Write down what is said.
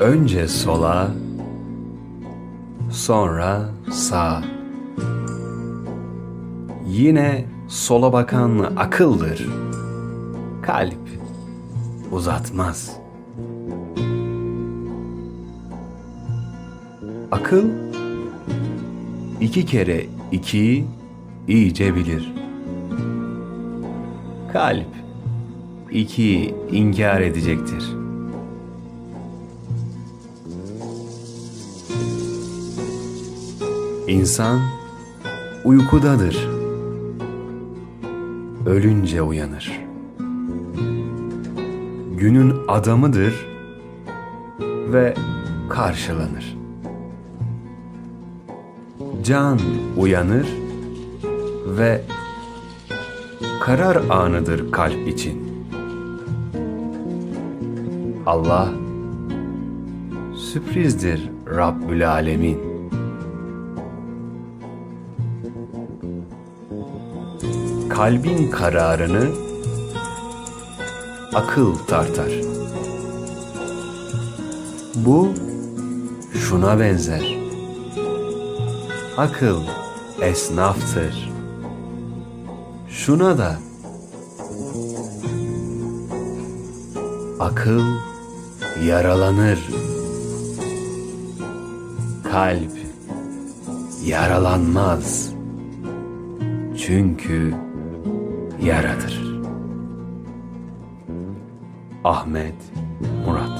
Önce sola, sonra sağa. Yine sola bakan akıldır. Kalp uzatmaz. Akıl iki kere ikiyi iyice bilir. Kalp ikiyi inkar edecektir. İnsan uykudadır. Ölünce uyanır. Günün adamıdır ve karşılanır. Can uyanır ve karar anıdır kalp için. Allah sürprizdir Rabbül Alemin. Kalbin kararını akıl tartar. Bu şuna benzer. Akıl esnaftır. Şuna da akıl yaralanır. Kalp yaralanmaz. Çünkü yaradır. Ahmet Murat